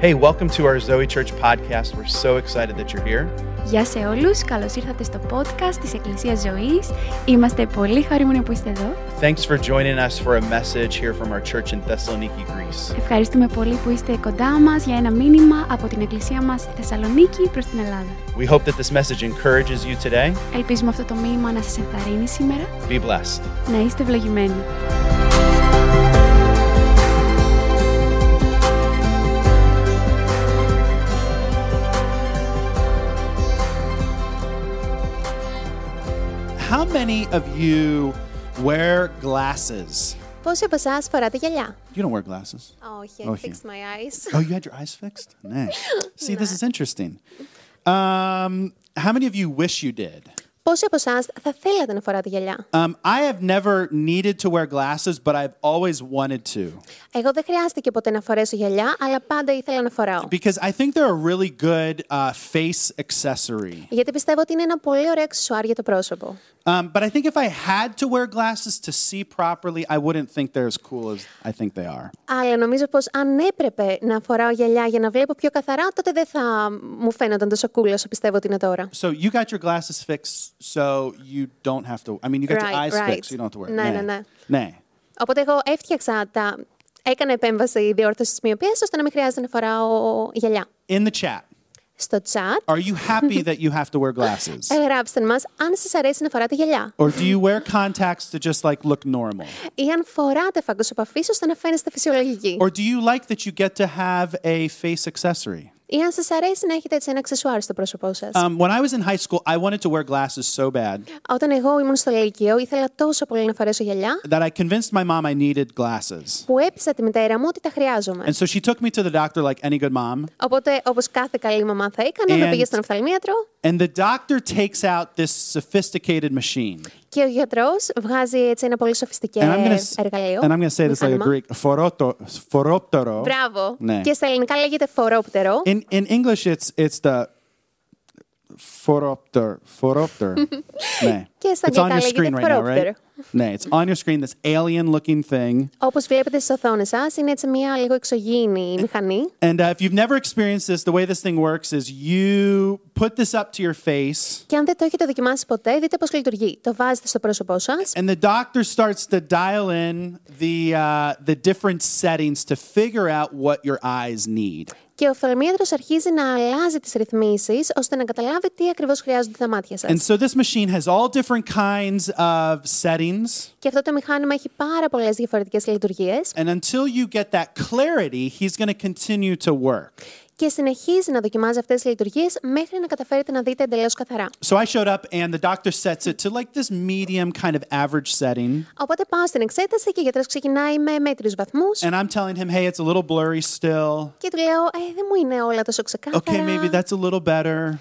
Hey, welcome to our Zoe Church podcast. We're so excited that you're here. Γεια σε όλους, καλώς ήρθατε στο podcast της Εκκλησίας Ζωής. Είμαστε πολύ χαρούμενοι που είστε εδώ. Thanks for joining us for a message here from our church in Thessaloniki, Greece. Ευχαριστούμε πολύ που είστε κοντά μας για ένα μήνυμα από την Εκκλησία μας στη Θεσσαλονίκη προς την Ελλάδα. We hope that this message encourages you today. Ελπίζουμε αυτό το μήνυμα να σας ενθαρρύνει σήμερα. Be blessed. Να είστε ευλογημένοι. How many of you wear glasses? Πόσοι από εσά φοράτε γυαλιά. You don't wear glasses. Όχι, I Όχι. fixed my eyes. Oh, you had your eyes fixed? Nice. See, this is interesting. Um, how many of you wish you did? Πόσοι από εσάς θα θέλατε να φοράτε γυαλιά; Um, I have never needed to wear glasses, but I've always wanted to Εγώ δεν χρειάστηκε ποτέ να φορέσω γυαλιά, αλλά πάντα ήθελα να φοράω. because I think they're a really good uh, face accessory. Γιατί πιστεύω ότι είναι ένα πολύ ωραίο αξεσουάρ για το πρόσωπο. Um, but I think if I had to wear glasses to see properly, I wouldn't think they're as cool as I think they are. Αλλά νομίζω πως αν έπρεπε να φοράω γυαλιά για να βλέπω πιο καθαρά, τότε δεν θα μου φαίνονταν τόσο cool όσο πιστεύω ότι είναι τώρα. So you got your glasses fixed, so you don't have to. I mean, you got your Right, eyes right. fixed, so you don't have to wear. Ναι, Nay. ναι, ναι. Nay. Οπότε εγώ έφτιαξα τα. Έκανα επέμβαση διόρθωση τη μοιοπία ώστε να μην χρειάζεται να φοράω γυαλιά. In the chat, Στο chat, are you happy that you have to wear glasses? ε, γράψτε μα αν σα αρέσει να φοράτε γυαλιά. Or do you wear contacts to just like look normal? Ή αν φοράτε φάγκο επαφή ώστε να φαίνεστε φυσιολογικοί. Or do you like that you get to have a face accessory? Ή αν σας αρέσει να έχετε έτσι ένα αξεσουάρ στο πρόσωπό σας. Um, when I was in high school, I wanted to wear glasses so bad Όταν εγώ ήμουν στο Λύκειο, ήθελα τόσο πολύ να φορέσω γυαλιά, that I convinced my mom I needed glasses. που έπεισα τη μητέρα μου ότι τα χρειάζομαι. And so she took me to the doctor like any good mom. Οπότε, όπως κάθε καλή μαμά θα έκανε, με And- πήγε στον οφθαλμίατρο And the doctor takes out this sophisticated machine. Και ο γιατρός βγάζει έτσι ένα πολύ σοφιστικέ And I'm gonna, s- εργαλείο. and I'm gonna say this like a μηχάνημα. Greek. Phoropto- Phoroptero. Μπράβο. Ναι. Και στα ελληνικά λέγεται φορόπτερο. In in English, it's it's the phoropter. Phoropter. ναι. Και στα It's on your αγγλικά screen λέγεται right now, right? φορόπτερο. ναι, it's on your screen. This alien-looking thing. Όπω βλέπετε στι οθόνε σα, είναι έτσι μια λίγο εξωγήινη μηχανή. And uh, if you've never experienced this, the way this thing works is you put this up to your face, Και αν δεν το έχετε δοκιμάσει ποτέ, δείτε πώ λειτουργεί. Το βάζετε στο πρόσωπό σα and the doctor starts to dial in the uh, the different settings to figure out what your eyes need. και ο οφθαλμίατρο αρχίζει να αλλάζει τι ρυθμίσει ώστε να καταλάβει τι ακριβώ χρειάζονται τα μάτια σα. And so this machine has all different kinds of settings. Και αυτό το μηχάνημα έχει πάρα πολλέ διαφορετικέ λειτουργίε And until you get that clarity, he's going to continue to work. και συνεχίζει να δοκιμάζει αυτέ τι λειτουργίε μέχρι να καταφέρετε να δείτε εντελώ καθαρά. So I showed up, and the doctor sets it to like this medium kind of average setting. Οπότε πάω στην εξέταση και ο γιατρό ξεκινάει με μέτριου βαθμού And I'm telling him, hey, it's a little blurry still. και του λέω: Ε, δεν μου είναι όλα τόσο ξεκάθαρα. Okay, maybe that's a little better.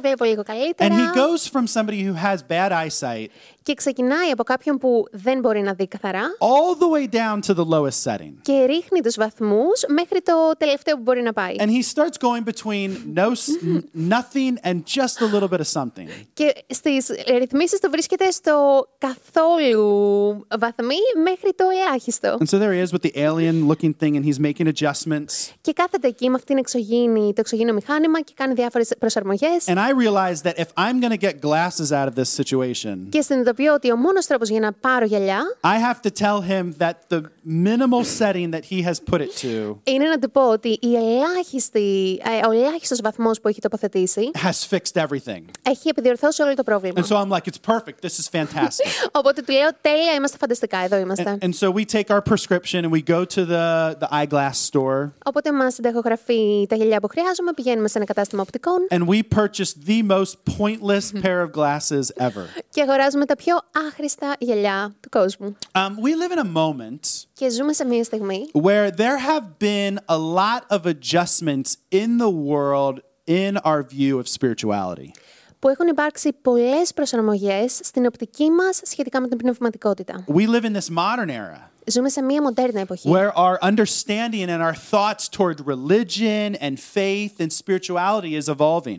ve por el. And he goes from somebody who has bad eyesight Και ξεκινάει από κάποιον που δεν μπορεί να δει καθαρά all the way down to the lowest setting. και ρίχνει τους βαθμούς μέχρι το τελευταίο που μπορεί να πάει. And he starts going between no, s- n- nothing and just a little bit of something. Και στις ρυθμίσεις το βρίσκεται στο καθόλου βαθμί μέχρι το ελάχιστο. And so there he is with the alien looking thing, and he's making adjustments. Και κάθεται εκεί με αυτήν την εξωγήινη, το εξωγήινο μηχάνημα και κάνει διάφορες προσαρμογές. And I realized that if I'm going to get glasses out of this situation, Και συνειδητοποιώ ότι ο μόνος τρόπος για να πάρω γυαλιά I have to tell him that the minimal setting that he has put it to είναι να του πω ότι η ελάχιστη, ε, ο ελάχιστος βαθμός που έχει τοποθετήσει has fixed everything. έχει επιδιορθώσει όλο το πρόβλημα. And so I'm like, it's perfect. This is fantastic. Οπότε του λέω τέλεια, είμαστε φανταστικά, εδώ είμαστε. and, and so we take our prescription and we go to the, the eyeglass store Οπότε μας συνταχογραφεί τα γυαλιά που χρειάζομαι, πηγαίνουμε σε ένα κατάστημα οπτικών and we purchase the most pointless pair of glasses ever. και αγοράζουμε τα πιο άχρηστα γυαλιά του κόσμου. Um, we live in a moment Και ζούμε σε μια στιγμή where there have been a lot of adjustments in the world in our view of spirituality. που έχουν υπάρξει πολλές προσαρμογές στην οπτική μας σχετικά με την πνευματικότητα. We live in this modern era Ζούμε σε μία μοντέρνα εποχή. where our understanding and our thoughts toward religion and faith and spirituality is evolving.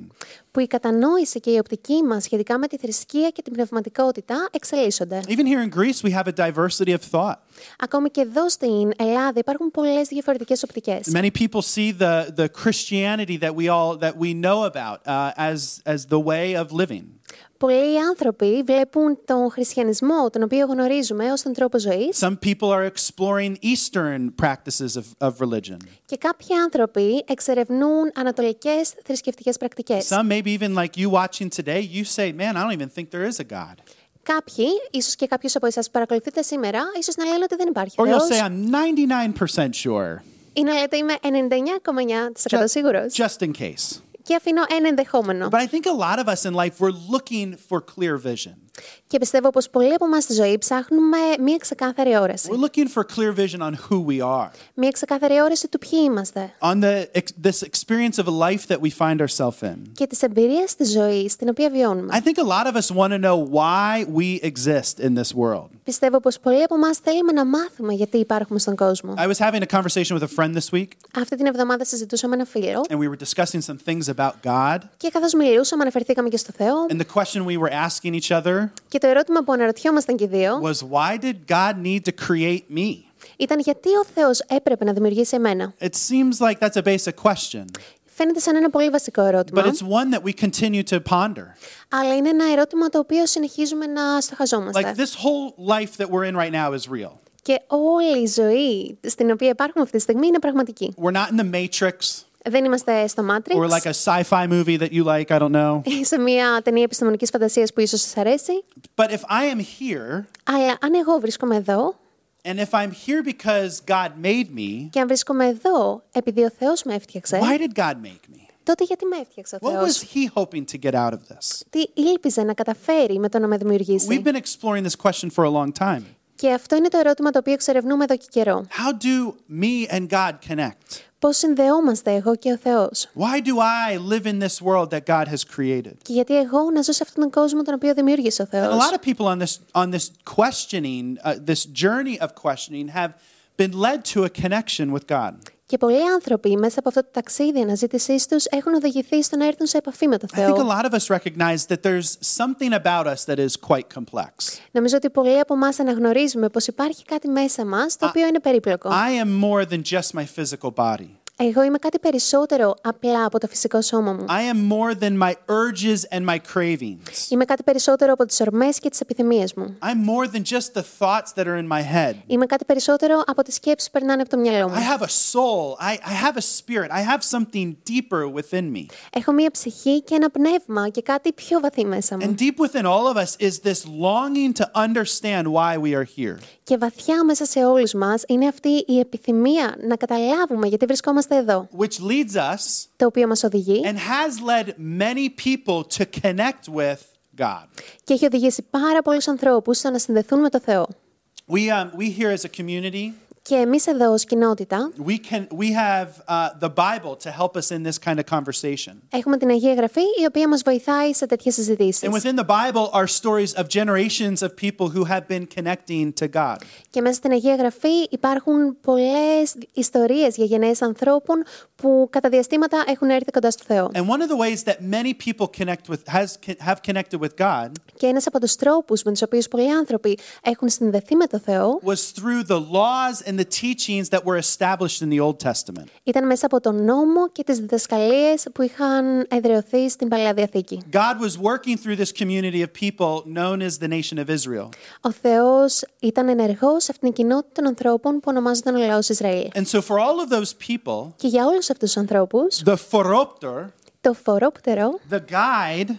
που η κατανόηση και η οπτική μας σχετικά με τη θρησκεία και την πνευματικότητα εξελίσσονται. Even here in Greece, we have a diversity of thought. Ακόμη και εδώ στην Ελλάδα υπάρχουν πολλές διαφορετικές οπτικές. Many people see the, the Christianity that we all that we know about uh, as, as the way of living. Πολλοί άνθρωποι βλέπουν τον χριστιανισμό, τον οποίο γνωρίζουμε, ως τον τρόπο ζωής Some people are exploring Eastern practices of, of religion. και κάποιοι άνθρωποι εξερευνούν ανατολικές θρησκευτικές πρακτικές. Some, maybe even like you watching today, you say, Man, I don't even think there is a God. Κάποιοι, ίσως και κάποιος από εσάς που παρακολουθείτε σήμερα, ίσως να λένε ότι δεν υπάρχει Or you'll Θεός say, I'm 99% sure, ή να λέτε είμαι 99,9% just, σίγουρος just in case. και αφήνω ένα ενδεχόμενο. But I think a lot of us in life, we're looking for clear vision. Και πιστεύω πως πολλοί από εμάς στη ζωή ψάχνουμε μία ξεκάθαρη όραση. We're looking for clear vision on who we are, Μία ξεκάθαρη όραση του ποιοι είμαστε on the ex- this experience of a life that we find ourselves in. και τις εμπειρίες της ζωής την οποία βιώνουμε. I think a lot of us want to know why we exist in this world. Πιστεύω πως πολλοί από εμάς θέλουμε να μάθουμε γιατί υπάρχουμε στον κόσμο. I was having a conversation with a friend this week, Αυτή την εβδομάδα συζητούσα με ένα φίλο and we were discussing some things about God. και καθώς μιλούσαμε αναφερθήκαμε και στο Θεό And the question we were asking each other και το ερώτημα που αναρωτιόμασταν και οι δύο was, why did God need to create me? ήταν γιατί ο Θεός έπρεπε να δημιουργήσει εμένα. It seems like that's a basic question, Φαίνεται σαν ένα πολύ βασικό ερώτημα, but it's one that we continue to ponder. αλλά είναι ένα ερώτημα το οποίο συνεχίζουμε να στοχαζόμαστε. Like this whole life that we're in right now is real. Και όλη η ζωή στην οποία υπάρχουμε αυτή τη στιγμή είναι πραγματική. We're not in the Matrix Δεν είμαστε στο Matrix or like a sci-fi movie that you like, I don't know. ή σε μια ταινία επιστημονικής φαντασίας που ίσως σας αρέσει. But if I am here Αλλά αν εγώ βρίσκομαι εδώ and if I'm here because God made me, και αν βρίσκομαι εδώ επειδή ο Θεός με έφτιαξε, why did God make me? τότε γιατί με έφτιαξε ο What Θεός; was he hoping to get out of this? Τι ήλπιζε να καταφέρει με το να με δημιουργήσει; We've been exploring this question for a long time. Και αυτό είναι το ερώτημα το οποίο εξερευνούμε εδώ και καιρό. How do me and God connect? Πώς συνδεόμαστε εγώ και ο Θεός. Why do I live in this world that God has created? Και γιατί εγώ να ζω σε αυτόν τον κόσμο τον οποίο δημιούργησε ο And a Θεός. lot of people on this on this questioning, uh, this journey of questioning, have been led to a connection with God. Και πολλοί άνθρωποι μέσα από αυτό το ταξίδι αναζήτησής τους έχουν οδηγηθεί στο να έρθουν σε επαφή με τον I think a Θεό. lot of us recognize that there's something about us that is quite complex. Νομίζω ότι πολλοί από εμάς αναγνωρίζουμε πως υπάρχει κάτι μέσα μας το οποίο είναι περίπλοκο. I am more than just my physical body. Εγώ είμαι κάτι περισσότερο απλά από το φυσικό σώμα μου. I am more than my urges and my cravings. Είμαι κάτι περισσότερο από τις ορμές και τις επιθυμίες μου. I'm more than just the thoughts that are in my head. Είμαι κάτι περισσότερο από τις σκέψεις που περνάνε από το μυαλό μου. I have a soul. I, I have a spirit. I have something deeper within me. Έχω μία ψυχή και ένα πνεύμα και κάτι πιο βαθύ μέσα μου. And deep within all of us is this longing to understand why we are here. Και βαθιά μέσα σε όλους μας είναι αυτή η επιθυμία να καταλάβουμε γιατί βρισκόμαστε εδώ. which leads us Το οποίο μας οδηγεί and has led many people to connect with God. και έχει οδηγήσει πάρα πολλούς ανθρώπους στο να συνδεθούν με το Θεό. We, um, we here as a community, Και εμείς εδώ ως κοινότητα we, can, we have uh, the Bible to help us in this kind of conversation. έχουμε την Αγία Γραφή η οποία μας βοηθάει σε τέτοιες συζητήσεις. And within the Bible are stories of generations of people who have been connecting to God. Και μέσα στην Αγία Γραφή υπάρχουν πολλές ιστορίες για γενναίες ανθρώπων που κατά διαστήματα έχουν έρθει κοντά στο Θεό. And one of the ways that many people connect with, has, have connected with God Και ένας από τους τρόπους με τους οποίους πολλοί άνθρωποι έχουν συνδεθεί με το Θεό was through the laws and the teachings that were established in the Old Testament. ήταν μέσα από τον νόμο και τις διδασκαλίες που είχαν εδραιωθεί στην Παλαιά Διαθήκη. God was working through this community of people known as the nation of Israel. Ο Θεός ήταν ενεργός σε αυτήν την κοινότητα των ανθρώπων που ονομάζονταν ο λαός Ισραήλ. And so, for all of those people, Και για όλους αυτούς τους ανθρώπους, the phoropter, το φορόπτερο, the guide,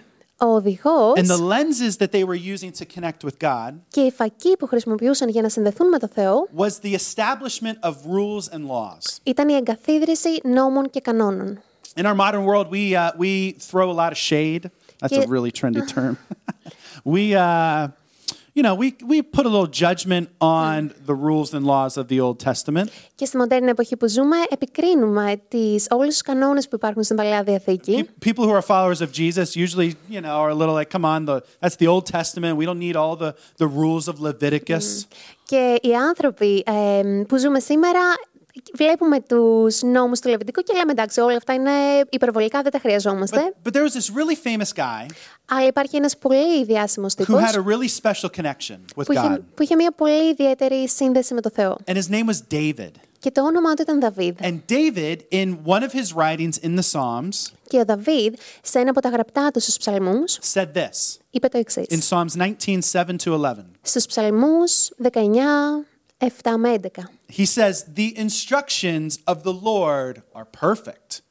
ο οδηγός and the lenses that they were using to connect with God και η φακή που χρησιμοποιούσαν για να συνδεθούν με το Θεό was the establishment of rules and laws. ήταν η εγκαθίδρυση νόμων και κανόνων. In our modern world, we, uh, we throw a lot of shade. That's a Yeah. really trendy term. we, uh, you know, we, we put a little judgment on the rules and laws of the Old Testament. Και στη μοντέρνη εποχή που ζούμε, επικρίνουμε τις, όλους τους κανόνες που υπάρχουν στην Παλαιά Διαθήκη. People who are followers of Jesus usually, you know, are a little like, come on, the, that's the Old Testament. We don't need all the, the rules of Leviticus. Και οι άνθρωποι ε, που ζούμε σήμερα βλέπουμε τους νόμους του Λεβιτικού και λέμε εντάξει όλα αυτά είναι υπερβολικά, δεν τα χρειαζόμαστε. But, but there was this really famous guy Αλλά υπάρχει ένας πολύ διάσημος who τύπος had a really special connection with που είχε, God. που είχε μια πολύ ιδιαίτερη σύνδεση με το Θεό. And his name was David. Και το όνομά του ήταν Δαβίδ. And David, in one of his writings in the Psalms, Και ο Δαβίδ, σε ένα από τα γραπτά του στους ψαλμούς, said this είπε το εξής. in Psalms 19, 7 to 11. Στους ψαλμούς 19, 7 με 11. He says, The instructions of the Lord are perfect,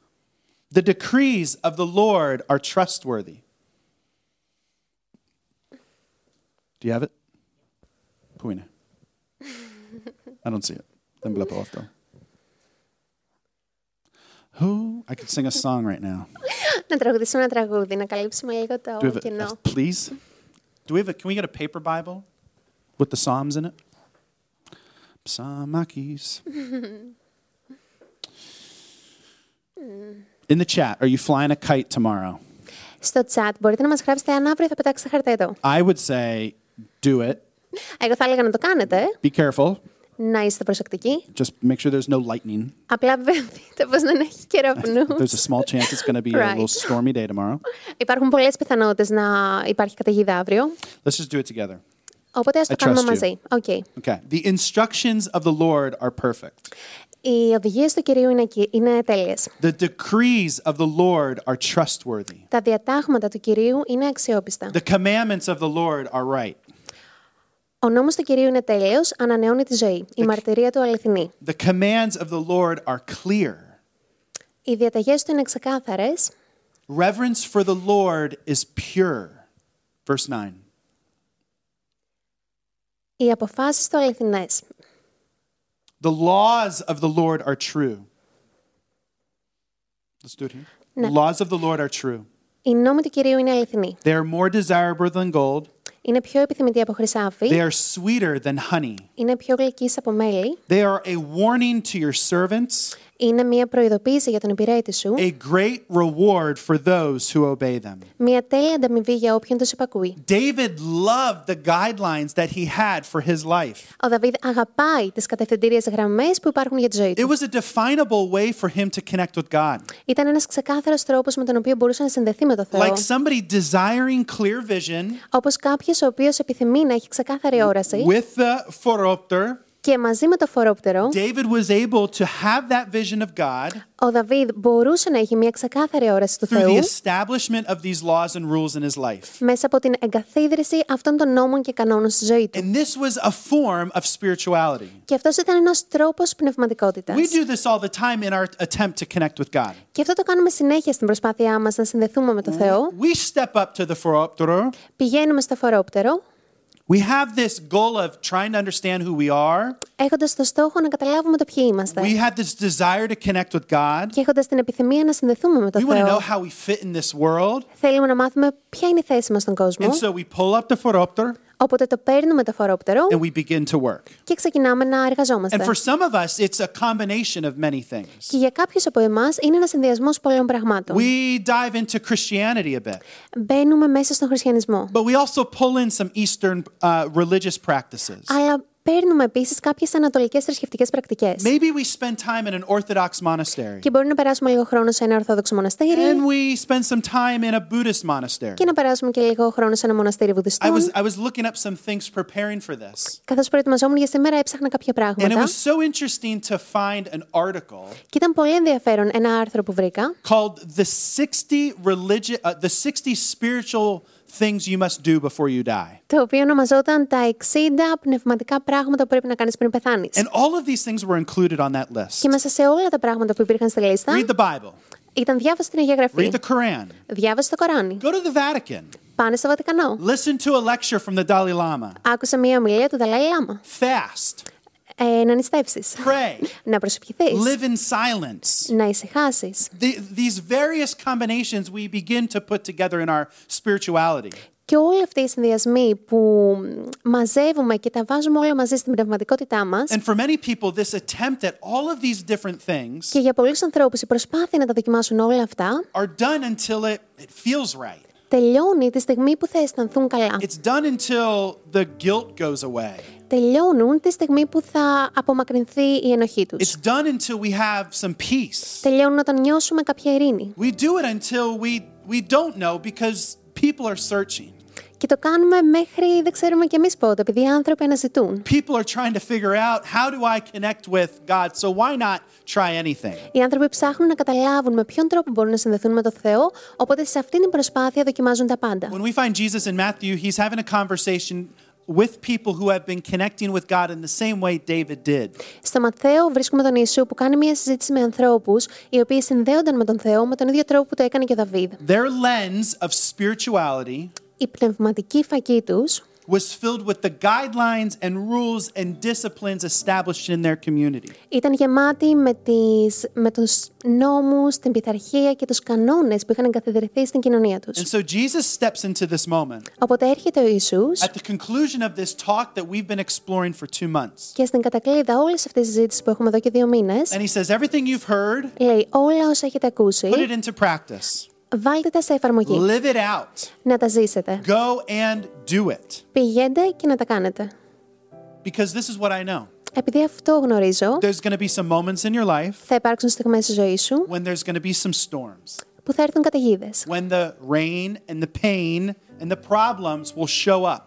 the decrees of the Lord are trustworthy. Do you have it? Πού είναι? I don't see it. Δεν βλέπω αυτό. Who? I could sing a song right now. να τραγουδήσουμε ένα τραγούδι, να καλύψουμε λίγο Do we το have κενό. a, please? Do we have a, can we get a paper Bible with the Psalms in it? Psalmakis. in the chat, are you flying a kite tomorrow? Στο chat μπορείτε να μας γράψετε αν αύριο θα πετάξετε χαρτέτο. I would say do it. Εγώ θα έλεγα να το κάνετε, Be careful. να είστε προσεκτικοί. Just make sure there's no lightning. Απλά βεβαιωθείτε πως δεν έχει καιρόπνου. There's a small chance it's going to be a Right. little stormy day tomorrow. Υπάρχουν πολλές πιθανότητες να υπάρχει καταιγίδα αύριο. Let's just do it together. Οπότε ας το I κάνουμε trust you. μαζί. OK. Okay. The instructions of the Lord are perfect. Οι οδηγίες του Κυρίου είναι, εκεί- είναι τέλειες. The decrees of the Lord are trustworthy. Τα διατάγματα του Κυρίου είναι αξιόπιστα. The commandments of the Lord are right. Ο νόμος του Κυρίου είναι τέλειος, ανανεώνει τη ζωή. Η μαρτυρία του αληθινή. The commands of the Lord are clear. Οι διαταγές του είναι ξεκάθαρες. Reverence for the Lord is pure. Verse 9. Οι αποφάσεις του αληθινές. The laws of the Lord are true. Let's do it here. No. The laws of the Lord are true. Οι νόμοι του Κυρίου είναι αληθινοί. They are more desirable than gold. Είναι πιο επιθυμητοί από They χρυσάφι. are sweeter than honey. Είναι πιο γλυκείς από μέλι. They are a warning to your servants, Είναι μια προειδοποίηση για τον υπηρέτη σου. a great reward for those who obey them. Μια τέλεια ανταμοιβή για όποιον τους υπακούει. David loved the guidelines that he had for his life. Ο Δαβίδ αγαπάει τις κατευθυντήριες γραμμές που υπάρχουν για τη ζωή It του. was a definable way for him to connect with God. Ήταν ένας ξεκάθαρος τρόπος με τον οποίο μπορούσε να συνδεθεί με το Θεό. Like somebody desiring clear vision Όπως κάποιος ο οποίος επιθυμεί να έχει ξεκάθαρη όραση with the phoropter. Και μαζί με το φορόπτερο, David was able to have that vision of God ο Δαβίδ μπορούσε να έχει μια ξεκάθαρη όραση του through the Θεού establishment of these laws and rules in his life. μέσα από την εγκαθίδρυση αυτών των νόμων και κανόνων στη ζωή του. And this was a form of spirituality. Και αυτός ήταν ένας τρόπος πνευματικότητας. We do this all the time in our attempt to connect with God. Και αυτό το κάνουμε συνέχεια στην προσπάθειά μας να συνδεθούμε με το Θεό. We step up to the phoropter. Πηγαίνουμε στο φορόπτερο, We have this goal of trying to understand who we are. έχοντας το στόχο να καταλάβουμε το ποιοι είμαστε. We have this desire to connect with God. Και έχοντας την επιθυμία να συνδεθούμε με το We want to know Θεό. how we fit in this world. Θέλουμε να μάθουμε ποια είναι η θέση μας στον κόσμο. And so we pull up the phoropter Οπότε το παίρνουμε το φορόπτερο and we begin to work. και ξεκινάμε να And εργαζόμαστε. for some of us, it's a combination of many things. Και για κάποιους από εμάς είναι ένας συνδυασμός πολλών πραγμάτων. We dive into Christianity a bit, Μπαίνουμε μέσα στον χριστιανισμό. but we also pull in some Eastern uh, religious practices. Αλλά παίρνουμε επίσης κάποιες ανατολικές θρησκευτικές πρακτικές. Maybe we spend time in an Orthodox monastery, Και μπορεί να περάσουμε λίγο χρόνο σε ένα Ορθόδοξο μοναστήρι and we spend some time in a Buddhist monastery. και να περάσουμε και λίγο χρόνο σε ένα μοναστήρι I βουδιστών. was I was looking up some things preparing for this, Καθώς προετοιμαζόμουν για σήμερα έψαχνα κάποια and it πράγματα. was so interesting to find an article Και ήταν πολύ ενδιαφέρον ένα άρθρο που βρήκα called "The 60 Religion, uh, the 60 Spiritual Things You Must Do Before You Die." το οποίο ονομαζόταν τα 60 πνευματικά πράγματα που πρέπει να κάνεις πριν πεθάνεις. And all of these things were included on that list. Και μέσα σε όλα τα πράγματα που υπήρχαν στη λίστα Read the Bible, ήταν διάβαση την Αγία Γραφή, read the Quran, διάβαση το Κοράνι, go to the Vatican, πάνε στο Βατικανό. listen to a lecture from the Dalai Lama, Άκουσα μία ομιλία του Δαλάη Λάμα. fast, Ε, να νηστεύσεις, pray, να προσευχηθείς, live in silence. να ησυχάσεις. The, these various combinations we begin to put together in our spirituality. Και όλοι αυτοί οι συνδυασμοί που μαζεύουμε και τα βάζουμε όλα μαζί στην πνευματικότητά μας And for many people, this attempt at all of these different things και για πολλούς ανθρώπους η προσπάθεια να τα δοκιμάσουν όλα αυτά are done until it, it feels right. τελειώνει τη στιγμή που θα αισθανθούν καλά. It's done until the guilt goes away. Τελειώνουν τη στιγμή που θα απομακρυνθεί η ενοχή τους. It's done until we have some peace. Τελειώνουν όταν νιώσουμε κάποια ειρήνη. We do it until we, we don't know because people are searching. Και το κάνουμε μέχρι δεν ξέρουμε κι εμείς πότε, επειδή οι άνθρωποι αναζητούν. People are trying to figure out how do I connect with God, so why not try anything? Οι άνθρωποι ψάχνουν να καταλάβουν με ποιον τρόπο μπορούν να συνδεθούν με το Θεό, οπότε σε αυτήν την προσπάθεια δοκιμάζουν τα πάντα. When we find Jesus in Matthew, he's having a conversation with people who have been connecting with God in the same way David did. Στο Ματθαίο βρίσκουμε τον Ιησού που κάνει μια συζήτηση με ανθρώπους οι οποίοι συνδέονταν με τον Θεό με τον ίδιο τρόπο που το έκανε και ο Δαβίδ. Their lens of spirituality Η πνευματική φακή τους was filled with the guidelines and rules and disciplines established in their community. ήταν γεμάτη με, τις, με τους νόμους, την πειθαρχία και τους κανόνες που είχαν εγκαθιδρυθεί στην κοινωνία τους. And so Jesus steps into this moment Οπότε έρχεται ο Ιησούς at the conclusion of this talk that we've been exploring for two months. και στην κατακλείδα όλες αυτές τις συζήτησεις που έχουμε εδώ και δύο μήνες And he says, Everything you've heard, λέει όλα όσα έχετε ακούσει, put it into practice, βάλτε τα σε εφαρμογή, live it out, να τα ζήσετε. go and do it. Πηγαίνετε και να τα κάνετε. Because this is what I know. Επειδή αυτό γνωρίζω, There's going to be some moments in your life θα υπάρξουν στιγμές στη ζωή σου when there's going to be some storms, που θα έρθουν καταιγίδε. when the rain and the pain and the problems will show up.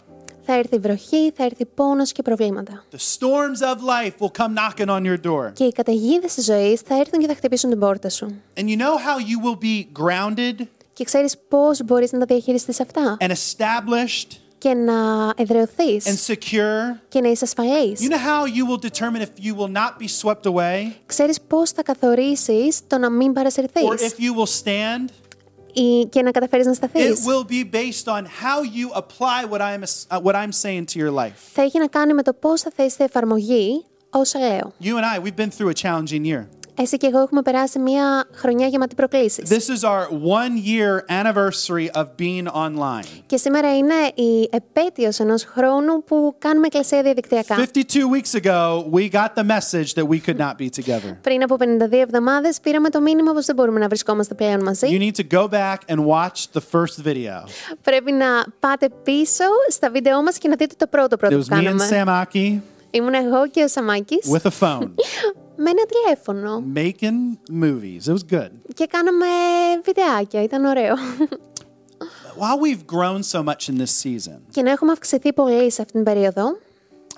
Θα έρθει βροχή, θα έρθει πόνος και προβλήματα. The storms of life will come knocking on your door. Και οι καταιγίδες της ζωής θα έρθουν και θα χτυπήσουν την πόρτα σου. And you know how you will be grounded; Και ξέρεις πώς μπορείς να τα διαχειριστείς αυτά; And established; Και να εδρεωθείς and secure? και να είσαι ασφαλής. You know how you will determine if you will not be swept away; Ξέρεις πώς θα καθορίσεις το να μην or παρασυρθείς if you will stand? ή, και να καταφέρεις να σταθείς. Θα έχει να κάνει με το πώς θα θέσεις εφαρμογή όσα λέω. You and I, we've been through a challenging year. Εσύ και εγώ έχουμε περάσει μια χρονιά γεμάτη προκλήσεις. This is our one year anniversary of being online. Και σήμερα είναι η επέτειος ενός χρόνου που κάνουμε εκκλησία διαδικτυακά. 52 weeks ago, we got the message that we could not be together. Πριν από 52 εβδομάδες πήραμε το μήνυμα πως δεν μπορούμε να βρισκόμαστε πλέον μαζί. You need to go back and watch the first video. Πρέπει να πάτε πίσω στα βίντεό μας και να δείτε το πρώτο It πρώτο που was me and κάναμε. Samaki Ήμουν εγώ και ο Σαμάκης with a phone με ένα τηλέφωνο making movies. It was good. και κάναμε βιντεάκια. Ήταν ωραίο. While we've grown so much in this season, και να έχουμε αυξηθεί πολύ σε αυτήν την περίοδο,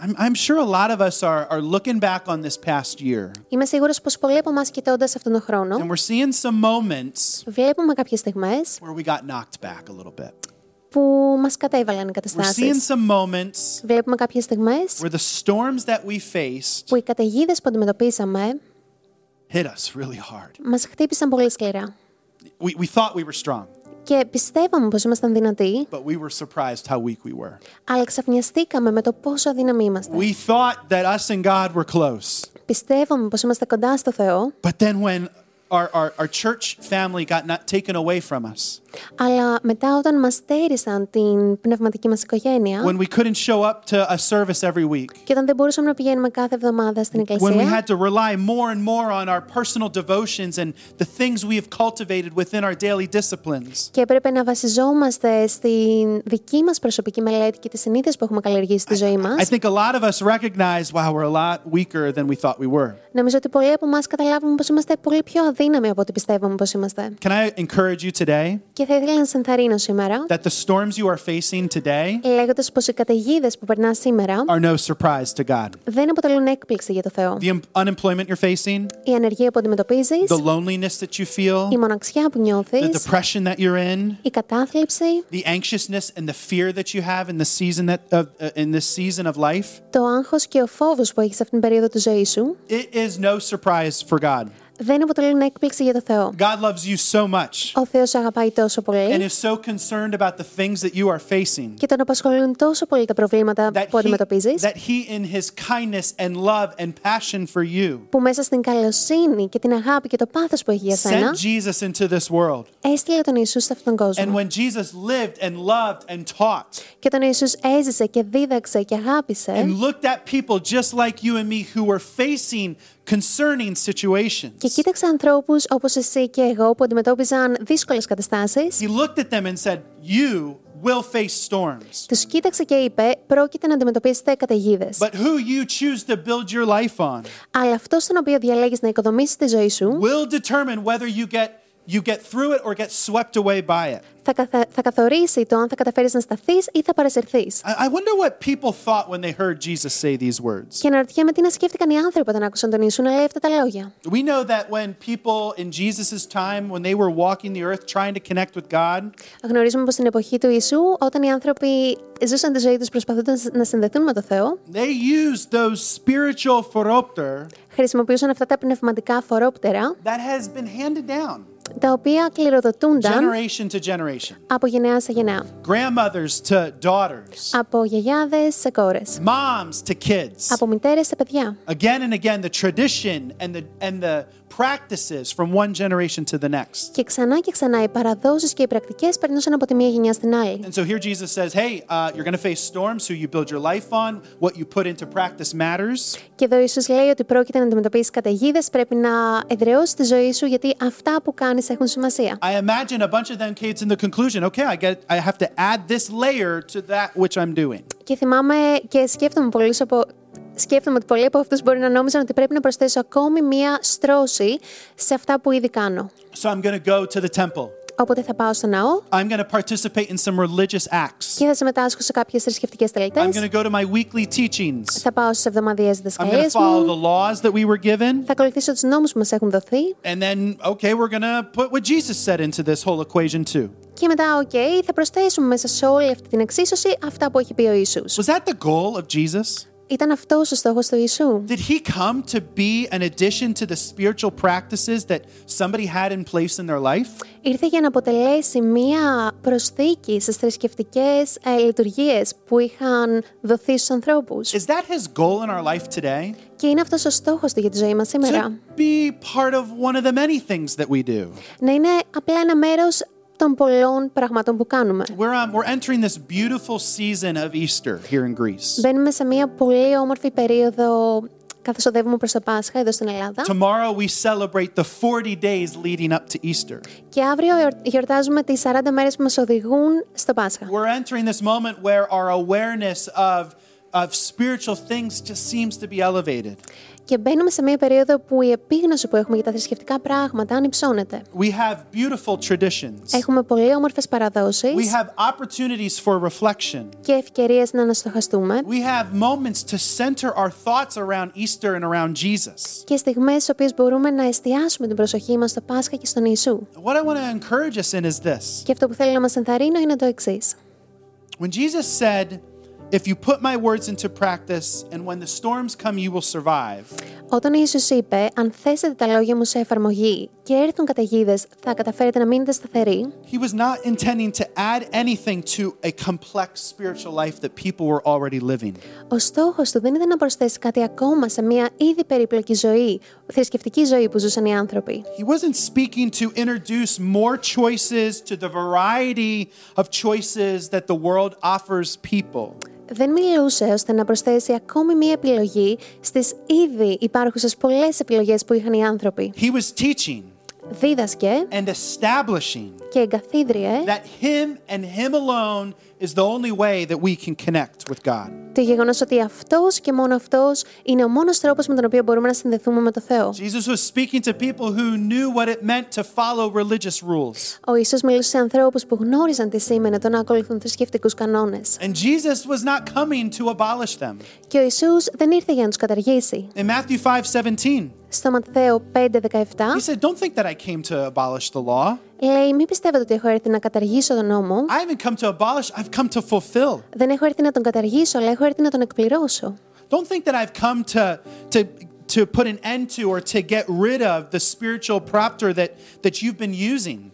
I'm, I'm sure a lot of us are, are looking back on this past year είμαι σίγουρος πως πολλοί από εμάς κοιτώντας αυτόν τον χρόνο, and we're seeing some moments βλέπουμε κάποιες στιγμές where we got knocked back a little bit. που μας κατέβαλαν οι We're seeing καταστάσεις. some moments Βλέπουμε κάποιες στιγμές where the storms that we faced που οι καταιγίδε που αντιμετωπίσαμε hit us really hard. μας χτύπησαν πολύ σκληρά. We, we thought we were strong, Και πιστεύαμε πως ήμασταν δυνατοί, but we were surprised how weak we were. αλλά ξαφνιαστήκαμε με το πόσο αδύναμοι είμαστε. We thought that us and God were close, Πιστεύαμε πως είμαστε κοντά στο Θεό, but then when our, our, our church family got not taken away from us, Αλλά μετά όταν μας στέρισαν την πνευματική μας οικογένεια when we couldn't show up to a service every week, και όταν δεν μπορούσαμε να πηγαίνουμε κάθε εβδομάδα στην when we εκκλησία had to rely more and more on our personal devotions and the things we have cultivated within our daily disciplines, και έπρεπε να βασιζόμαστε στην δική μας προσωπική μελέτη και τις συνήθειες που έχουμε καλλιεργήσει στη ζωή I μας, think a lot of us recognize, wow, we're a lot weaker than we thought we were. νομίζω ότι πολλοί από εμάς καταλάβουμε πως είμαστε πολύ πιο αδύναμοι από ό,τι πιστεύαμε πως είμαστε. Can I encourage you today; Και θα ήθελα να σε ενθαρρύνω σήμερα, that the storms you are facing today λέγοντας πως οι καταιγίδε που περνά σήμερα are no surprise to God? δεν αποτελούν έκπληξη για το Θεό. The em- unemployment you're facing, Η ανεργία που αντιμετωπίζεις, the loneliness that you feel, η μοναξιά που the νιώθεις, depression that you're in, η κατάθλιψη, the anxiousness and the fear that you have in the season that of, uh, in this season of life, το άγχος και ο φόβος που έχεις σε αυτήν την περίοδο της ζωής σου, it is no surprise for God. δεν αποτελούν έκπληξη για το Θεό. God loves you so much Ο Θεός αγαπάει τόσο and πολύ is so concerned about the things that you are facing και τον απασχολούν τόσο πολύ τα προβλήματα that που he, αντιμετωπίζεις that he in his kindness and love and passion for you που μέσα στην καλοσύνη και την αγάπη και το πάθος που έχει για σένα sent Jesus into this world. έστειλε τον Ιησού σε αυτόν τον And κόσμο. when Jesus lived and loved and taught Και τον Ιησούς έζησε και δίδαξε και αγάπησε and looked at people just like you and me who were facing concerning situations. και κοίταξε ανθρώπους όπως εσύ και εγώ που αντιμετώπιζαν δύσκολες καταστάσεις He looked at them and said, You will face storms. Τους κοίταξε και είπε: Πρόκειται να αντιμετωπίσετε καταιγίδες. But who you choose to build your life on Αλλά αυτός στον οποίο διαλέγεις να οικοδομήσεις τη ζωή σου will determine whether you get you get through it or get swept away by it. θα, καθα- θα καθορίσει το αν θα καταφέρει να σταθεί ή θα παρασυρθεί. I, I wonder what people thought when they heard Jesus say these words. Και αναρωτιέμαι τι να σκέφτηκαν οι άνθρωποι όταν άκουσαν τον Ιησού να λέει αυτά τα λόγια. We know that when people in Jesus' time, when they were walking the earth trying to connect with God, Γνωρίζουμε πω στην εποχή του Ιησού, όταν οι άνθρωποι ζούσαν τη ζωή του προσπαθώντα να συνδεθούν με το Θεό, they used those spiritual foropter χρησιμοποιούσαν αυτά τα πνευματικά φορόπτερα τα οποία κληροδοτούνταν από γενεά σε γενεά. Grandmothers to daughters. Από σε κόρες. Moms to kids. Από μητέρες σε παιδιά. practices from one generation to the next. Και ξανά και ξανά οι παραδόσεις και οι πρακτικές περνούσαν από τη μία γενιά στην άλλη. And so here Jesus says, hey, uh, you're going to face storms, who you build your life on, what you put into practice matters. Και εδώ Ιησούς λέει ότι πρόκειται να αντιμετωπίσει καταιγίδε, πρέπει να εδραιώσει τη ζωή σου γιατί αυτά που κάνει έχουν σημασία. I imagine a bunch of them came to the conclusion, okay, I get I have to add this layer to that which I'm doing. Και θυμάμαι και σκέφτομαι πολύ από. Σκέφτομαι ότι πολλοί από αυτούς μπορεί να νόμιζαν ότι πρέπει να προσθέσω ακόμη μία στρώση σε αυτά που ήδη κάνω. So I'm going to go to the temple. Οπότε θα πάω στο ναό I'm going to participate in some religious acts. και θα συμμετάσχω σε κάποιες θρησκευτικές I'm τελετές. going to go to my weekly teachings. Θα πάω στις εβδομαδιαίες I'm going to διδασκαλίες follow μου. the laws that we were given. Θα ακολουθήσω τους νόμους που μας έχουν δοθεί. And then, okay, we're going to put what Jesus said into this whole equation too. Και μετά, οκ, θα προσθέσουμε μέσα σε όλη αυτή την εξίσωση αυτά που έχει πει ο Ιησούς. Was that the goal of Jesus? Ήταν αυτός ο στόχος του Ιησού; Did he come to be an addition to the spiritual practices that somebody had in place in their life? Ήρθε για να αποτελέσει μία προσθήκη στις θρησκευτικές ε, λειτουργίες που είχαν δοθεί στους ανθρώπους. Is that his goal in our life today? Και είναι αυτός ο στόχος του για τη ζωή μας σήμερα. To be part of one of the many things that we do. Να είναι απλά ένα μέρος των πολλών πραγμάτων που κάνουμε. We're, um, we're entering this beautiful season of Easter here in Greece. Μπαίνουμε σε μία πολύ όμορφη περίοδο καθώς οδεύουμε προς το Πάσχα εδώ στην Ελλάδα. Tomorrow we celebrate the 40 days leading up to Easter. Και αύριο εορ- γιορτάζουμε τις 40 μέρες που μας οδηγούν στο Πάσχα. We're entering this moment where our awareness of, of spiritual things just seems to be elevated. Και μπαίνουμε σε μία περίοδο που η επίγνωση που έχουμε για τα θρησκευτικά πράγματα ανυψώνεται. We have beautiful traditions. Έχουμε πολύ όμορφες παραδόσεις We have opportunities for reflection. και ευκαιρίες να αναστοχαστούμε We have moments to center our thoughts around Easter and around Jesus. και στιγμές στις οποίες μπορούμε να εστιάσουμε την προσοχή μας στο Πάσχα και στον Ιησού. What I want to encourage us in is this. Και αυτό που θέλω να μας ενθαρρύνω είναι το εξής. When Jesus said, If you put my words into practice, and when the storms come, you will survive, Όταν ο Ιησούς είπε «Αν θέσετε τα λόγια μου σε εφαρμογή και έρθουν καταιγίδε, θα καταφέρετε να μείνετε σταθεροί», he was not intending to add anything to a complex spiritual life that people were already living. ο στόχος του δεν ήταν να προσθέσει κάτι ακόμα σε μια ήδη περίπλοκη ζωή, θρησκευτική ζωή που ζούσαν οι άνθρωποι. He wasn't speaking to introduce more choices to the variety of choices that the world offers people. Δεν μιλούσε ώστε να προσθέσει ακόμη μία επιλογή στις ήδη υπάρχουσες πολλές επιλογές που είχαν οι άνθρωποι. He was teaching Δίδασκε and establishing και εγκαθίδριε that Him and Him alone is the only way that we can connect with God. το γεγονός ότι αυτός και μόνο αυτός είναι ο μόνος τρόπος με τον οποίο μπορούμε να συνδεθούμε με το Θεό. Jesus was speaking to people who knew what it meant to follow religious rules. Ο Ιησούς μιλούσε σε ανθρώπους που γνώριζαν τι σήμαινε το να ακολουθούν θρησκευτικούς κανόνες. And Jesus was not coming to abolish them. Και ο Ιησούς δεν ήρθε για να τους καταργήσει. In Matthew 5:17, Στο Ματθαίο 5:17 he said, "Don't think that I came to abolish the law. λέει «Μην πιστεύετε ότι έχω έρθει να καταργήσω τον νόμο. I haven't come to abolish, I've come to fulfill." Δεν έχω έρθει να τον καταργήσω, αλλά έχω έρθει να τον εκπληρώσω. Don't think that I've come to to to put an end to or to get rid of the spiritual propter that, that you've been using.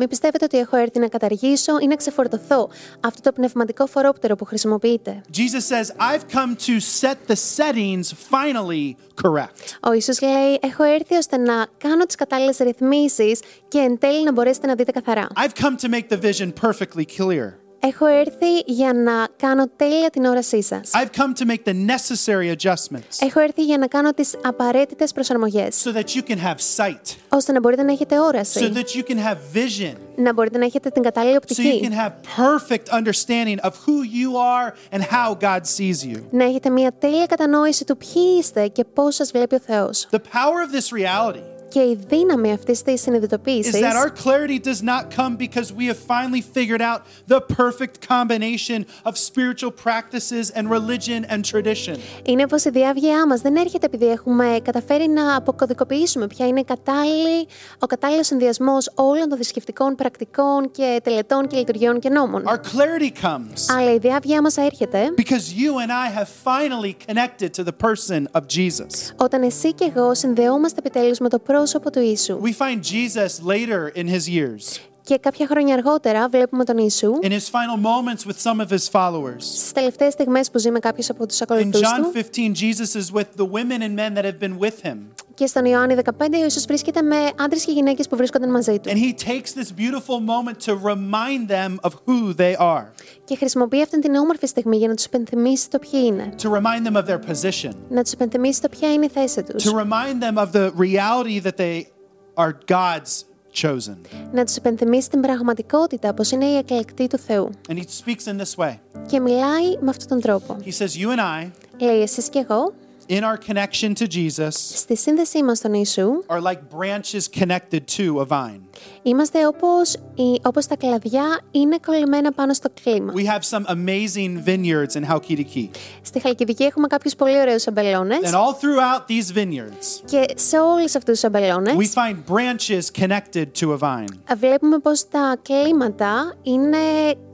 Μην πιστεύετε ότι έχω έρθει να καταργήσω ή να ξεφορτωθώ αυτό το πνευματικό φορόπτερο που χρησιμοποιείτε. Jesus says, I've come to set the settings finally correct. Ο Ιησούς λέει: Έχω έρθει ώστε να κάνω τις κατάλληλες ρυθμίσεις και εν τέλει να μπορέσετε να δείτε καθαρά. I've come to make the vision perfectly clear. Έχω έρθει για να κάνω τέλεια την όρασή σας. I've come to make the necessary adjustments Έχω έρθει για να κάνω τις απαραίτητες προσαρμογές, so that you can have sight, ώστε να μπορείτε να έχετε so όραση, that you can have vision, να μπορείτε να έχετε την κατάλληλη so you can οπτική, have perfect understanding of who you are and how God sees you. να έχετε μια τέλεια κατανόηση του ποιοι είστε και πώς σας βλέπει ο Θεός. The power of this reality Και η δύναμη αυτής της is συνειδητοποίηση that our clarity does not come because we have finally figured out the perfect combination of spiritual practices and religion and tradition. είναι πως η διάβγειά μας δεν έρχεται επειδή έχουμε καταφέρει να αποκωδικοποιήσουμε ποια είναι κατάλληλη, ο κατάλληλος συνδυασμός όλων των θρησκευτικών πρακτικών και τελετών και λειτουργιών και νόμων. Our clarity comes Αλλά η διάβγειά μας έρχεται because you and I have finally connected to the person of Jesus. όταν εσύ και εγώ συνδεόμαστε επιτέλους με το πρόσωπο του Ιησού. We find Jesus later in his years, Και κάποια χρόνια αργότερα βλέπουμε τον Ιησού in his final moments with some of his followers. στις τελευταίες στιγμές που ζει με κάποιου από τους In ακολουθούς John του. 15, Jesus is with the women and men that have been with him. Και στον Ιωάννη 15 ο Ιησούς βρίσκεται με άντρες και γυναίκες που βρίσκονταν μαζί του. And he takes this beautiful moment to remind them of who they are, Και χρησιμοποιεί αυτή την όμορφη στιγμή για να τους υπενθυμίσει το ποιοι είναι. to remind them of their position, Να τους υπενθυμίσει το ποια είναι η θέση τους. to remind them of the reality that they are God's chosen. Να τους υπενθυμίσει την πραγματικότητα πως είναι η εκλεκτή του Θεού. And he speaks in this way. Και μιλάει με αυτόν τον τρόπο. He says, You and I, Λέει εσείς και εγώ, in our connection to Jesus, στη σύνδεσή μα στον Ιησού, are like branches connected to a vine. είμαστε όπως, οι- όπως τα κλαδιά είναι κολλημένα πάνω στο κλίμα. We have some amazing vineyards in Halkidiki. Στη Χαλκιδική έχουμε κάποιους πολύ ωραίους αμπελώνες And all throughout these vineyards, και σε όλους αυτούς τους αμπελώνες we find branches connected to a vine. βλέπουμε πως τα κλίματα είναι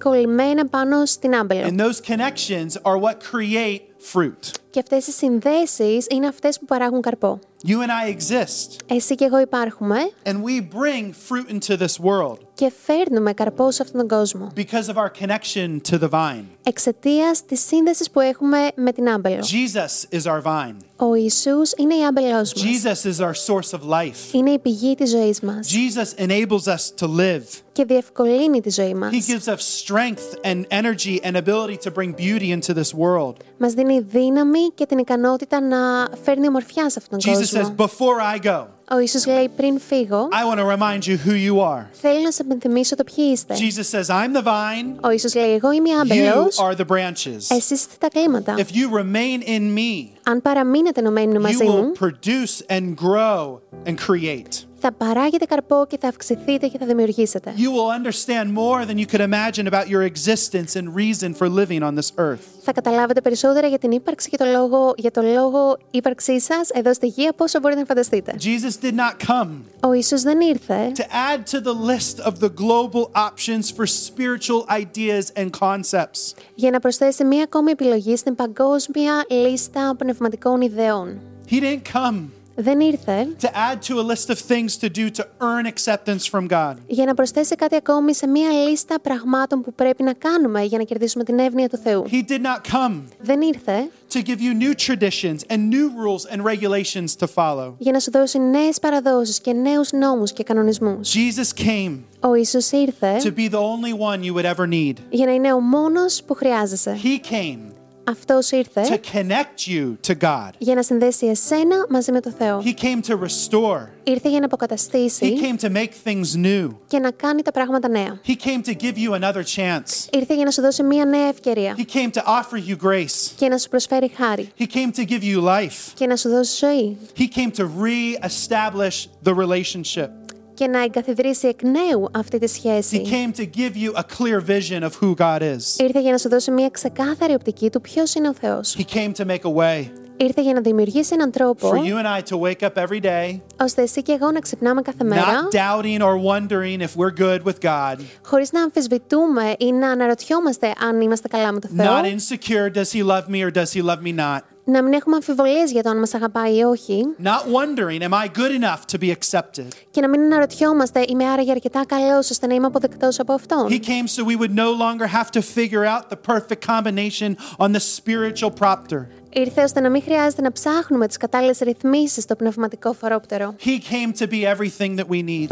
κολλημένα πάνω στην άμπελο. And those connections are what create fruit. Και αυτές οι συνδέσεις είναι αυτές που παράγουν καρπό. You and I exist, Εσύ και εγώ υπάρχουμε and we bring fruit into this world και φέρνουμε καρπό σε αυτόν τον κόσμο. because of our connection to the vine. Εξαιτίας της σύνδεσης που έχουμε με την άμπελο. Jesus is our vine. Ο Ιησούς είναι η άμπελός μας. Jesus is our source of life. Είναι η πηγή της ζωής μας Jesus enables us to live. και διευκολύνει τη ζωή μας. He gives us strength and energy and ability to bring beauty into this world. Μας δίνει δύναμη και την ικανότητα να φέρνει ομορφιά σε αυτόν τον Jesus says, κόσμο. Before I go, Ο Ιησούς λέει πριν φύγω, I want to remind you who you are. θέλω να σε υπενθυμίσω το ποιοι είστε. Jesus says, I'm the vine, Ο Ιησούς λέει εγώ είμαι η you άμπελος, are the branches. εσείς είστε τα κλίματα. If you remain in me, Αν παραμείνετε ενωμένοι you μαζί will μου, produce and grow and create. θα παράγετε καρπό και θα αυξηθείτε και θα δημιουργήσετε. You will understand more than you could imagine about your existence and reason for living on this earth. Θα καταλάβετε περισσότερα για την ύπαρξη και το λόγο, για το λόγο ύπαρξής σας εδώ στη γη από όσο μπορείτε να φανταστείτε. Jesus did not come Ο Ιησούς δεν ήρθε to add to the list of the global options for spiritual ideas and concepts. για να προσθέσει μία ακόμη επιλογή στην παγκόσμια λίστα πνευματικών ιδεών. He didn't come Δεν ήρθε to add to a list of things to do to earn acceptance from God. για να προσθέσει κάτι ακόμη σε μία λίστα πραγμάτων που πρέπει να κάνουμε για να κερδίσουμε την εύνοια του Θεού. He did not come Δεν ήρθε to give you new traditions and new rules and regulations to follow. για να σου δώσει νέες παραδόσεις και νέους νόμους και κανονισμούς. Jesus came Ο Ιησούς ήρθε to be the only one you would ever need. για να είναι ο μόνος που χρειάζεσαι. He came Αυτός to ήρθε connect you to God. για να συνδέσει εσένα μαζί με το Θεό. He came to restore. Ήρθε για να He αποκαταστήσει came to make things new. και να κάνει τα πράγματα νέα. He came to give you another chance. Ήρθε για να σου δώσει μία νέα ευκαιρία He came to offer you grace. και να σου προσφέρει χάρη He came to give you life. και να σου δώσει ζωή He came to re-establish the relationship. Και να εγκαθιδρύσει εκ νέου αυτή τη He σχέση. came to give you a clear vision of who God is. Ήρθε για να σου δώσει μία ξεκάθαρη οπτική του ποιος είναι ο Θεός. He came to make a way Ήρθε για να δημιουργήσει έναν τρόπο for you and I to wake up every day, ώστε εσύ και εγώ να ξυπνάμε κάθε μέρα not doubting or wondering if we're good with God, χωρίς να αμφισβητούμε ή να αναρωτιόμαστε αν είμαστε καλά με το Θεό. not insecure, does He love me or does He love me not? Να μην έχουμε αμφιβολίες για το αν μας αγαπάει ή όχι Not wondering, am I good enough to be accepted? και να μην αναρωτιόμαστε είμαι άραγε αρκετά καλός ώστε να είμαι αποδεκτός από Αυτόν. He came so we would no longer have to figure out the perfect combination on the spiritual propter. Ήρθε ώστε να μην χρειάζεται να ψάχνουμε τις κατάλληλες ρυθμίσεις στο πνευματικό φορόπτερο. He came to be everything that we need.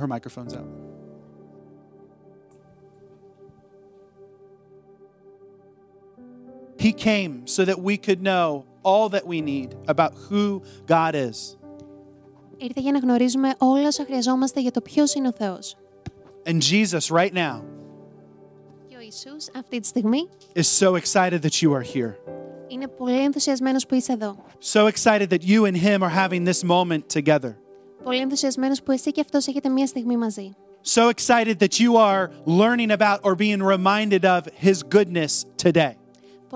Her microphone's out. He came so that we could know all that we need about who God is. Ήρθε για να γνωρίζουμε όλα όσα χρειαζόμαστε για το ποιος είναι ο Θεός. And Jesus, right now, Και ο Ιησούς αυτή τη στιγμή is so excited that you are here. είναι πολύ ενθουσιασμένος που είσαι εδώ. So excited that you and Him are having this moment together. Πολύ ενθουσιασμένος που εσύ και αυτός έχετε μία στιγμή μαζί. So excited that you are learning about or being reminded of His goodness today.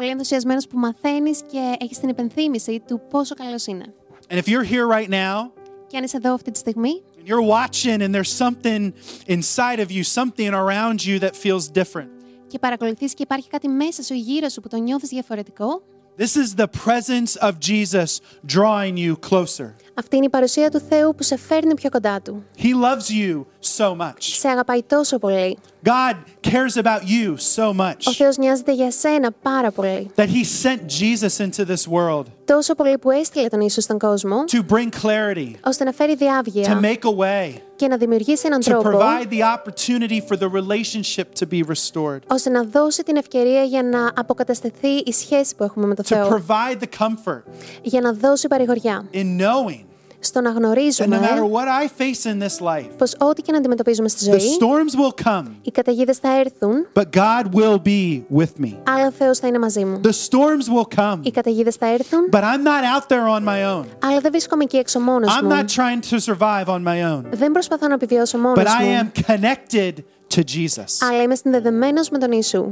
Πολύ ενθουσιασμένος που μαθαίνεις και έχεις την υπενθύμηση του πόσο καλός είναι. And if you're here right now Και αν είσαι εδώ αυτή τη στιγμή and you're watching and there's something inside of you, something around you that feels different, και παρακολουθείς και υπάρχει κάτι μέσα σου ή γύρω σου που το νιώθεις διαφορετικό, this is the presence of Jesus drawing you closer. Αυτή είναι η παρουσία του Θεού που σε φέρνει πιο κοντά Του. He loves you so much. Σε αγαπάει τόσο πολύ. God cares about you so Ο much Θεός νοιάζεται για σένα πάρα πολύ. that He sent Jesus into this world Τόσο πολύ που έστειλε τον Ιησούς στον κόσμο, to bring clarity, ώστε να φέρει to διάβγεια make a way, και να δημιουργήσει έναν to τρόπο provide the opportunity for the relationship to be restored, ώστε να δώσει την ευκαιρία για να αποκατασταθεί η σχέση που έχουμε με τον to Θεό. provide the comfort Για να δώσει παρηγοριά. in knowing Στο να that no γνωρίζουμε matter what I face in this life, πως ό,τι και να αντιμετωπίζουμε στη the ζωή, storms will come, οι καταιγίδες θα έρθουν, but God will be with me. αλλά ο Θεός θα είναι μαζί μου. The storms will come, Οι καταιγίδες θα έρθουν, but I'm not out there on my own. αλλά δεν βρίσκομαι εκεί έξω μόνος I'm μου. not trying to survive on my own, Δεν προσπαθώ να επιβιώσω but μόνος I μου, am connected to Jesus. αλλά είμαι συνδεδεμένος με τον Ιησού.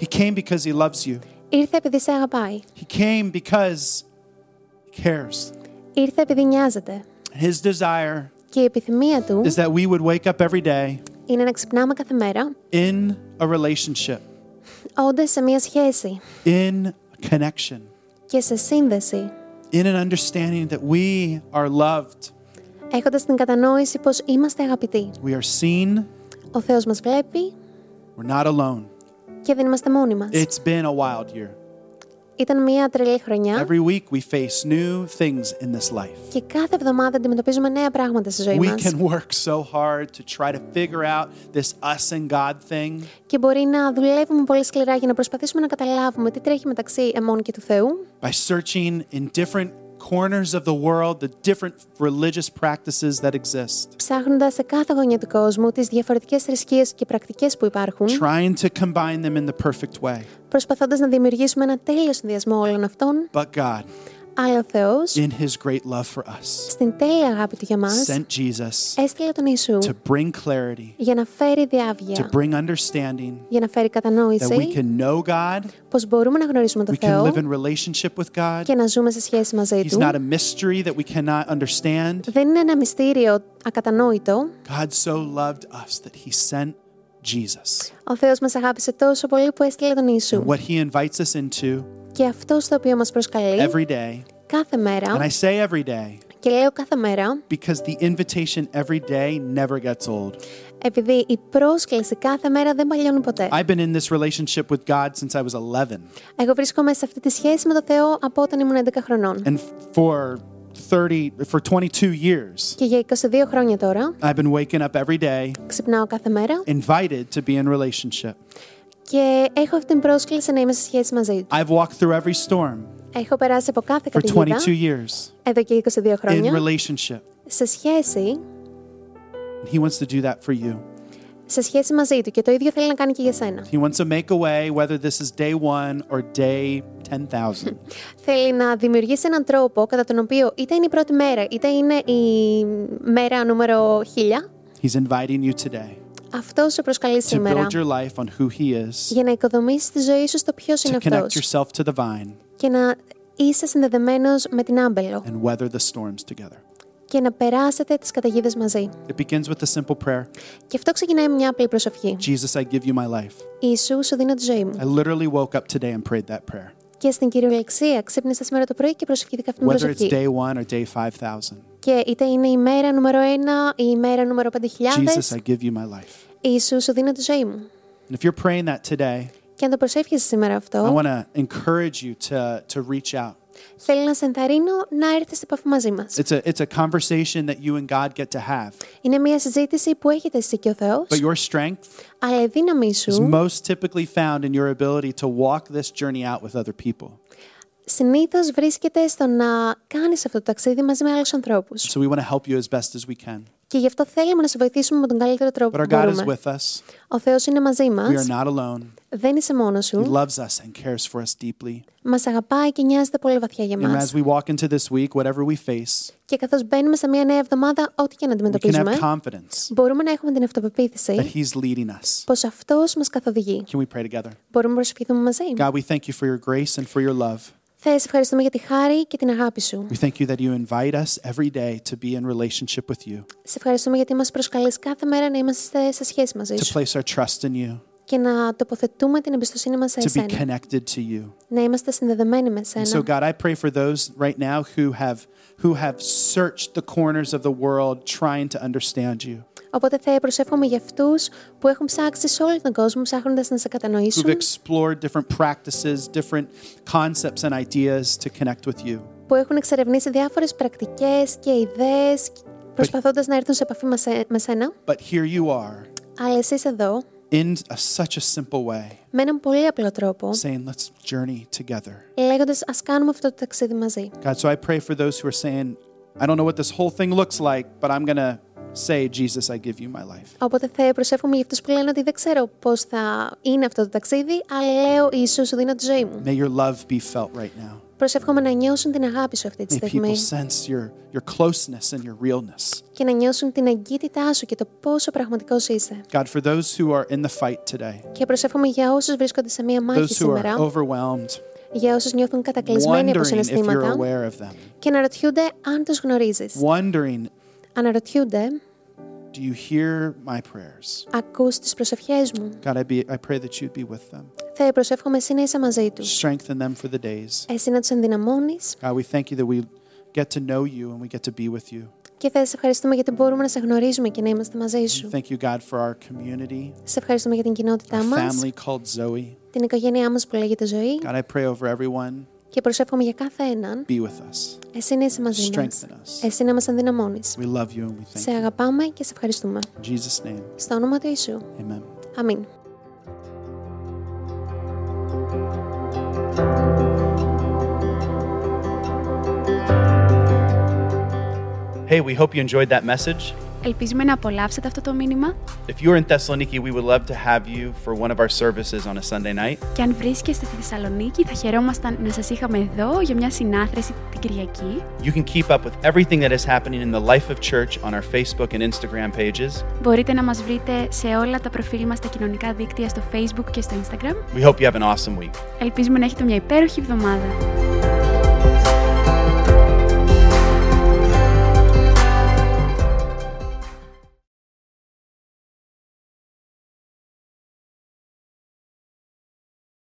He came because He loves you, Ήρθε επειδή σε αγαπάει. He came because He cares. Ήρθε επειδή νοιάζεται. His desire Και η επιθυμία του is that we would wake up every day είναι να ξυπνάμε κάθε μέρα, in a relationship, όντας σε μία σχέση in a connection, και σε σύνδεση, in an understanding that we are loved, έχοντας την κατανόηση πως είμαστε αγαπητοί. we are seen, Ο Θεός μας βλέπει we're not alone. και δεν είμαστε μόνοι μας. It's been a wild year. Ήταν μία τρελή χρονιά Every week we face new things in this life. και κάθε εβδομάδα αντιμετωπίζουμε νέα πράγματα στη ζωή We μας. can work so hard to try to figure out this us and God thing, Και μπορεί να δουλεύουμε πολύ σκληρά για να προσπαθήσουμε να καταλάβουμε τι τρέχει μεταξύ εμών και του Θεού, by searching in different corners of the world the different religious practices that exist, ψάχνοντας σε κάθε γωνιά του κόσμου τις διαφορετικές θρησκείες και πρακτικές που υπάρχουν, trying to combine them in the perfect way. προσπαθώντας να δημιουργήσουμε ένα τέλειο συνδυασμό όλων αυτών, But God, αλλά ο Θεός, in His great love for us, στην τέλεια αγάπη του για μας, sent Jesus έστειλε τον Ιησού to bring clarity, για να φέρει to διάβγεια, bring understanding, για να φέρει that we κατανόηση, can know God, πως μπορούμε να γνωρίσουμε τον we can live Θεό in relationship with God. και να ζούμε σε σχέση μαζί He's Του. not a mystery that we cannot understand. Δεν είναι ένα μυστήριο ακατανόητο. God so loved us that He sent Jesus. Ο Θεός μας αγάπησε τόσο πολύ που έστειλε τον Ιησού. What He invites us into Και αυτό στο οποίο μας προσκαλεί every day, κάθε and μέρα, I say every day και λέω κάθε μέρα, because the invitation every day never gets old. επειδή η πρόσκληση κάθε μέρα δεν παλιώνει ποτέ. I've been in this relationship with God since I was 11, Εγώ βρίσκομαι σε αυτή τη σχέση με τον Θεό από όταν ήμουν 11 χρονών. and for 30 for 22 years, Και για 22 χρόνια τώρα I've been waking up every day, ξυπνάω κάθε μέρα invited to be in relationship. Και έχω αυτή την πρόσκληση να είμαι σε σχέση μαζί τους. I've walked through every storm Έχω περάσει από κάθε for 22 καταιγίδα years εδώ και 22 in χρόνια relationship. σε σχέση, And He wants to do that for you. σε σχέση μαζί του και το ίδιο θέλει να κάνει και για σένα. He wants to make a way, whether this is day one or day 10,000. Θέλει να δημιουργήσει έναν τρόπο κατά τον οποίο είτε είναι η πρώτη μέρα είτε είναι η μέρα νούμερο 1000 He's inviting you today αυτό σε προσκαλείς to σήμερα build your life on who He is, για να οικοδομήσεις τη ζωή σου στο ποιος to είναι connect αυτός yourself to the vine, και να είσαι συνδεδεμένος με την άμπελο and weather the storms together. και να περάσετε τις καταιγίδες μαζί. It begins with a simple prayer Και αυτό ξεκινάει με μια απλή προσευχή. Jesus, I give you my life. Ιησούς, σου δίνω τη ζωή μου. I literally woke up today and prayed that prayer. Και στην κυριολεξία ξύπνησα σήμερα το πρωί και προσευχήθηκα αυτήν την Whether it's προσευχή. day one or day 5,000. Και είτε είναι η μέρα νούμερο 1 ή η μέρα νούμερο 5.000, Jesus, I give you my life. Ιησού, σου δίνω τη ζωή μου. And if you're praying that today, Και αν το προσεύχεσαι σήμερα I αυτό, want to encourage you to, to reach out. θέλω να σε ενθαρρύνω να έρθει σε επαφή μαζί μα. It's a, it's a conversation that you and God get to have. Είναι μια συζήτηση που έχετε εσύ και ο Θεό, But your strength αλλά η δύναμή is σου most typically found in your ability to walk this journey out with other people. Συνήθως βρίσκεται στο να κάνεις αυτό το ταξίδι μαζί με άλλους ανθρώπους. So we want to help you as best as we can. Και γι' αυτό θέλουμε να σε βοηθήσουμε με τον καλύτερο τρόπο But που our God is μπορούμε. with us. Ο Θεός είναι μαζί μας. We are not alone. Δεν είσαι μόνος He σου. loves us and cares for us deeply. Μας αγαπάει και νοιάζεται πολύ βαθιά για And μας. as we walk into this week, whatever we face, Και καθώς μπαίνουμε σε μια νέα εβδομάδα, ό,τι και να we can have αντιμετωπίζουμε, confidence μπορούμε να έχουμε την that αυτοπεποίθηση He's leading us. πως αυτός μας καθοδηγεί. Can we pray together? Μπορούμε να προσευχηθούμε μαζί. God, we thank you for your grace and for your love. Θεέ, σε ευχαριστούμε για τη χάρη και την αγάπη σου. We thank you that you invite us every day to be in relationship with you, Σε ευχαριστούμε γιατί μα προσκαλείς κάθε μέρα να είμαστε σε σχέση μαζί to σου place our trust in you, και να τοποθετούμε την εμπιστοσύνη μα σε to be εσένα. connected to you. Να είμαστε συνδεδεμένοι με And so, εσένα. God, I pray for those right now who have who have searched the corners of the world trying to understand you, Οπότε θα προσεύχομαι για αυτού που έχουν ψάξει σε όλο τον κόσμο, ψάχνοντα να σε who've κατανοήσουν, explored different practices, different concepts and ideas to connect with you. που έχουν εξερευνήσει διάφορε πρακτικέ και ιδέε, προσπαθώντα να έρθουν σε επαφή με σε- με σένα. But here you are, Αλλά εσύ είσαι εδώ, in a, such a simple way, με έναν πολύ απλό τρόπο, saying, "Let's journey together." λέγοντα Α κάνουμε αυτό το ταξίδι μαζί. God, so I pray for those who are saying, "I don't know what this whole thing looks like, but I'm gonna say, Jesus, I give you my life." Οπότε θα προσεύχομαι για αυτού που λένε ότι δεν ξέρω πώ θα είναι αυτό το ταξίδι, αλλά λέω Ιησού, σου δίνω τη ζωή μου. May your love be felt right now. Προσεύχομαι να νιώσουν την αγάπη σου αυτή τη May people στιγμή sense your, your closeness and your realness. και να νιώσουν την εγκύτητά σου και το πόσο πραγματικός είσαι. God, for those who are in the fight today, Και προσεύχομαι για όσους βρίσκονται σε μία μάχη those who are σήμερα, overwhelmed, για όσους νιώθουν κατακλυσμένοι από wondering if you're συναισθήματα aware of them, και αναρωτιούνται αν τους γνωρίζεις. wondering, Αναρωτιούνται, do you hear my prayers? ακούς τις προσευχές μου. God, I, be, I pray that you'd be with them. Θα προσεύχομαι εσύ να είσαι μαζί τους. Strengthen them for the days. Εσύ να τους ενδυναμώνεις God, we thank you that we get to know you and we get to be with you. και θα σε ευχαριστούμε γιατί μπορούμε να σε γνωρίζουμε και να είμαστε μαζί σου. Thank you, God, for our community, Σε ευχαριστούμε για την κοινότητά our μας, family called Zoe. την οικογένειά μας που λέγεται ζωή God, I pray over everyone. Και προσεύχομαι για κάθε έναν. Be with us. Εσύ να είσαι μαζί μας. Strengthen us. Εσύ να μας ενδυναμώνεις. We love you and we Σε thank you. αγαπάμε και σε ευχαριστούμε. In Jesus' name, Στο όνομα του Ιησού. amen. Αμήν. Hey, we hope you enjoyed that message. Ελπίζουμε να απολαύσετε αυτό το μήνυμα If you're in Thessaloniki, we would love to have you for one of our services on a Sunday night. και αν βρίσκεστε στη Θεσσαλονίκη θα χαιρόμασταν να σας είχαμε εδώ για μια συνάθρηση την Κυριακή. You can keep up with everything that is happening in the life of church on our Facebook and Instagram pages. Μπορείτε να μας βρείτε σε όλα τα προφίλ μας στα κοινωνικά δίκτυα στο Facebook και στο Instagram. We hope you have an awesome week. Ελπίζουμε να έχετε μια υπέροχη εβδομάδα.